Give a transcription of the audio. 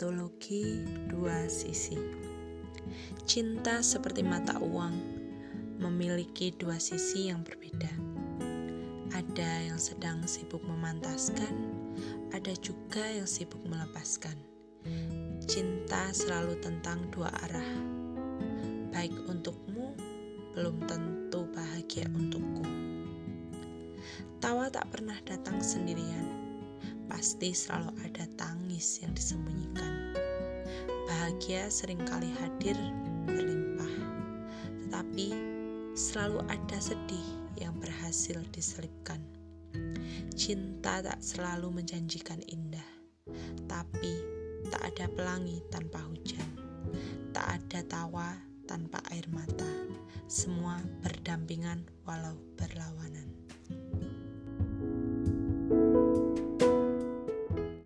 mitologi dua sisi. Cinta seperti mata uang memiliki dua sisi yang berbeda. Ada yang sedang sibuk memantaskan, ada juga yang sibuk melepaskan. Cinta selalu tentang dua arah. Baik untukmu, belum tentu bahagia untukku. Tawa tak pernah datang sendirian pasti selalu ada tangis yang disembunyikan. Bahagia sering kali hadir berlimpah, tetapi selalu ada sedih yang berhasil diselipkan. Cinta tak selalu menjanjikan indah, tapi tak ada pelangi tanpa hujan, tak ada tawa tanpa air mata. Semua berdampingan walau berlawanan.